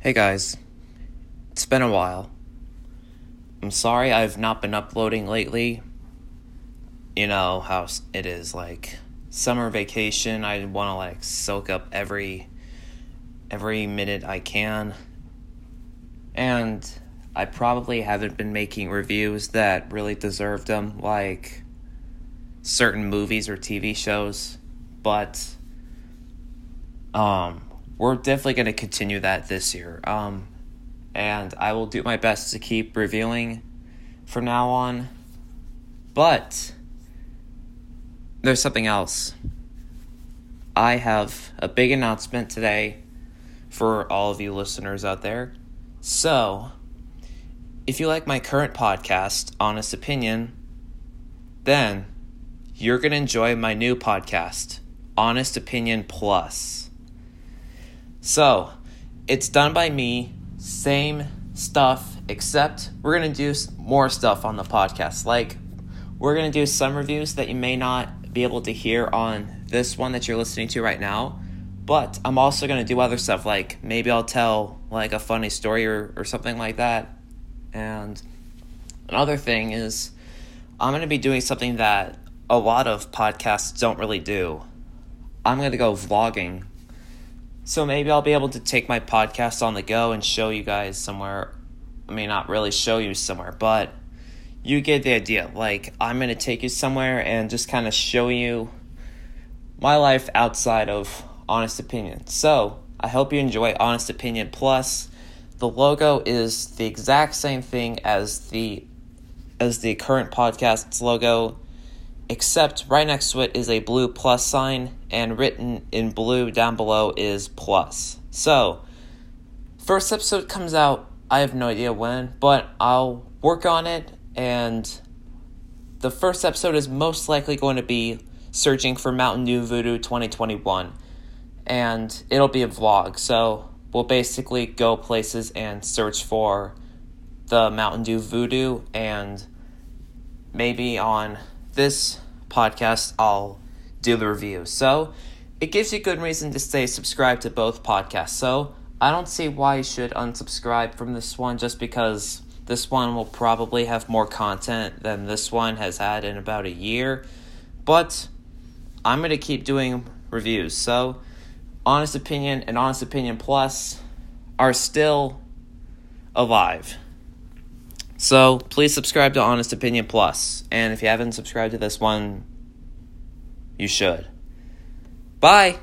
Hey guys, it's been a while. I'm sorry I've not been uploading lately. You know how it is like summer vacation. I want to like soak up every every minute I can. And I probably haven't been making reviews that really deserved them like certain movies or TV shows, but um we're definitely going to continue that this year. Um, and I will do my best to keep revealing from now on. But there's something else. I have a big announcement today for all of you listeners out there. So, if you like my current podcast, Honest Opinion, then you're going to enjoy my new podcast, Honest Opinion Plus. So, it's done by me, same stuff, except we're going to do more stuff on the podcast. Like, we're going to do some reviews that you may not be able to hear on this one that you're listening to right now. But I'm also going to do other stuff, like maybe I'll tell like a funny story or, or something like that. And another thing is, I'm going to be doing something that a lot of podcasts don't really do. I'm going to go vlogging so maybe I'll be able to take my podcast on the go and show you guys somewhere. I mean, not really show you somewhere, but you get the idea. Like, I'm going to take you somewhere and just kind of show you my life outside of Honest Opinion. So, I hope you enjoy Honest Opinion Plus. The logo is the exact same thing as the as the current podcast's logo except right next to it is a blue plus sign, and written in blue down below is plus. So, first episode comes out, I have no idea when, but I'll work on it, and the first episode is most likely going to be searching for Mountain Dew VooDew 2021, and it'll be a vlog, so we'll basically go places and search for the Mountain Dew VooDew, and maybe on this podcast, I'll do the review. So it gives you good reason to stay subscribed to both podcasts. So I don't see why you should unsubscribe from this one just because this one will probably have more content than this one has had in about a year. But I'm going to keep doing reviews. So Honest Opinion and Honest Opinion Plus are still alive. So please subscribe to Honest Opinion Plus. And if you haven't subscribed to this one, you should. Bye.